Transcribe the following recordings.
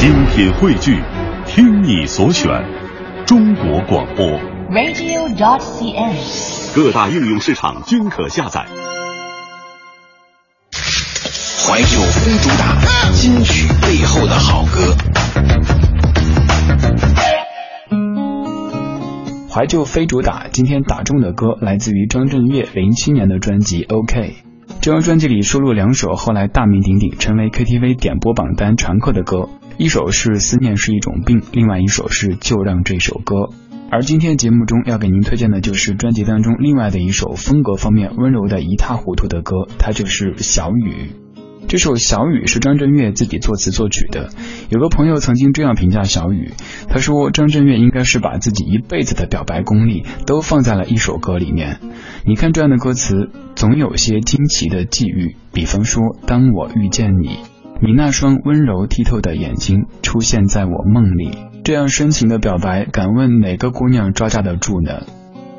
精品汇聚，听你所选，中国广播。radio.dot.cn，。各大应用市场均可下载。怀旧非主打，金曲背后的好歌。怀旧非主打，今天打中的歌来自于张震岳零七年的专辑《OK》。这张专辑里收录两首后来大名鼎鼎，成为 KTV 点播榜单常客的歌，一首是《思念是一种病》，另外一首是《就让这首歌》。而今天节目中要给您推荐的就是专辑当中另外的一首风格方面温柔的一塌糊涂的歌，它就是《小雨》。这首《小雨》是张震岳自己作词作曲的。有个朋友曾经这样评价小雨，他说张震岳应该是把自己一辈子的表白功力都放在了一首歌里面。你看这样的歌词，总有些惊奇的际遇，比方说，当我遇见你，你那双温柔剔透的眼睛出现在我梦里，这样深情的表白，敢问哪个姑娘招架得住呢？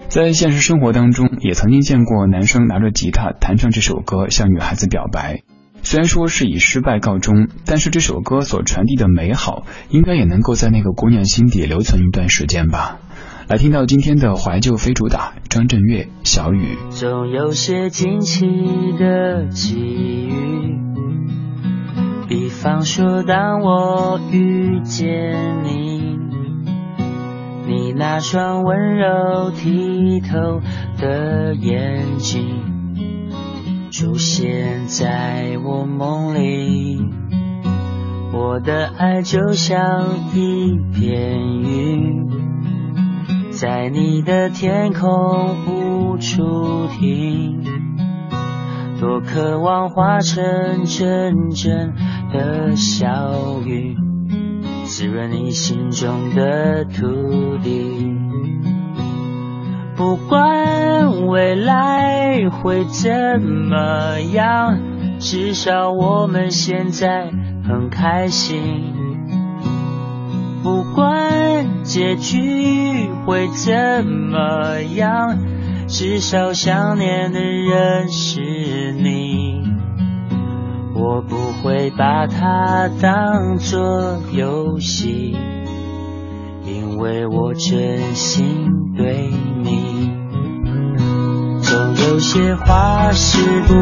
在现实生活当中，也曾经见过男生拿着吉他弹唱这首歌向女孩子表白。虽然说是以失败告终，但是这首歌所传递的美好，应该也能够在那个姑娘心底留存一段时间吧。来听到今天的怀旧非主打，张震岳《小雨》。总有些惊奇的际遇，比方说，当我遇见你，你那双温柔剔透的眼睛。出现在我梦里，我的爱就像一片云，在你的天空无处停。多渴望化成阵阵的小雨，滋润你心中的土地。不管未来会怎么样，至少我们现在很开心。不管结局会怎么样，至少想念的人是你。我不会把它当作游戏，因为我真心对你。总有些话是不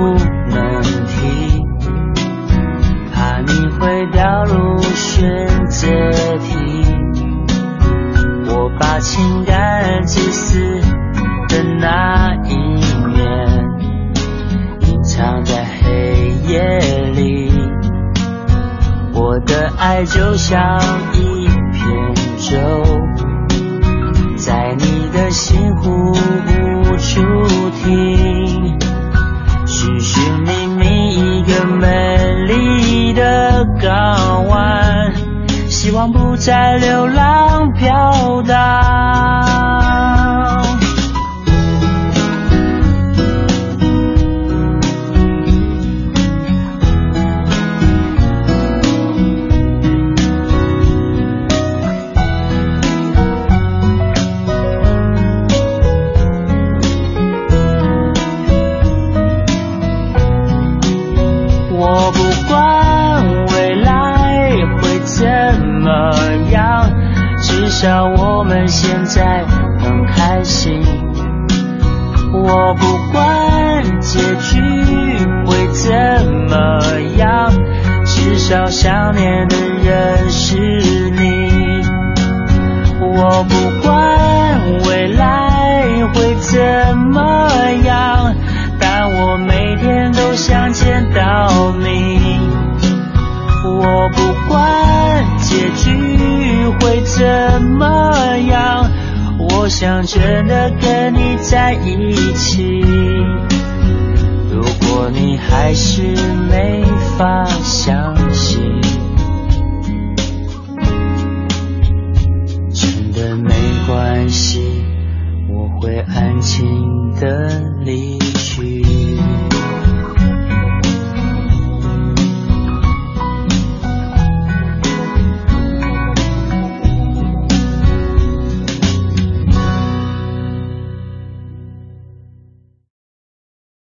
能提，怕你会掉入选择题。我把情感自私的那一面隐藏在黑夜爱就像一片舟，在你的心湖无处停，寻寻觅觅一个美丽的港湾，希望不再流浪飘荡。我不管未来会怎么样，至少我们现在很开心。我不管结局会怎么样，至少想念的人是你。我不管未来会怎我不管结局会怎么样，我想真的跟你在一起。如果你还是没法相信，真的没关系，我会安静的离去。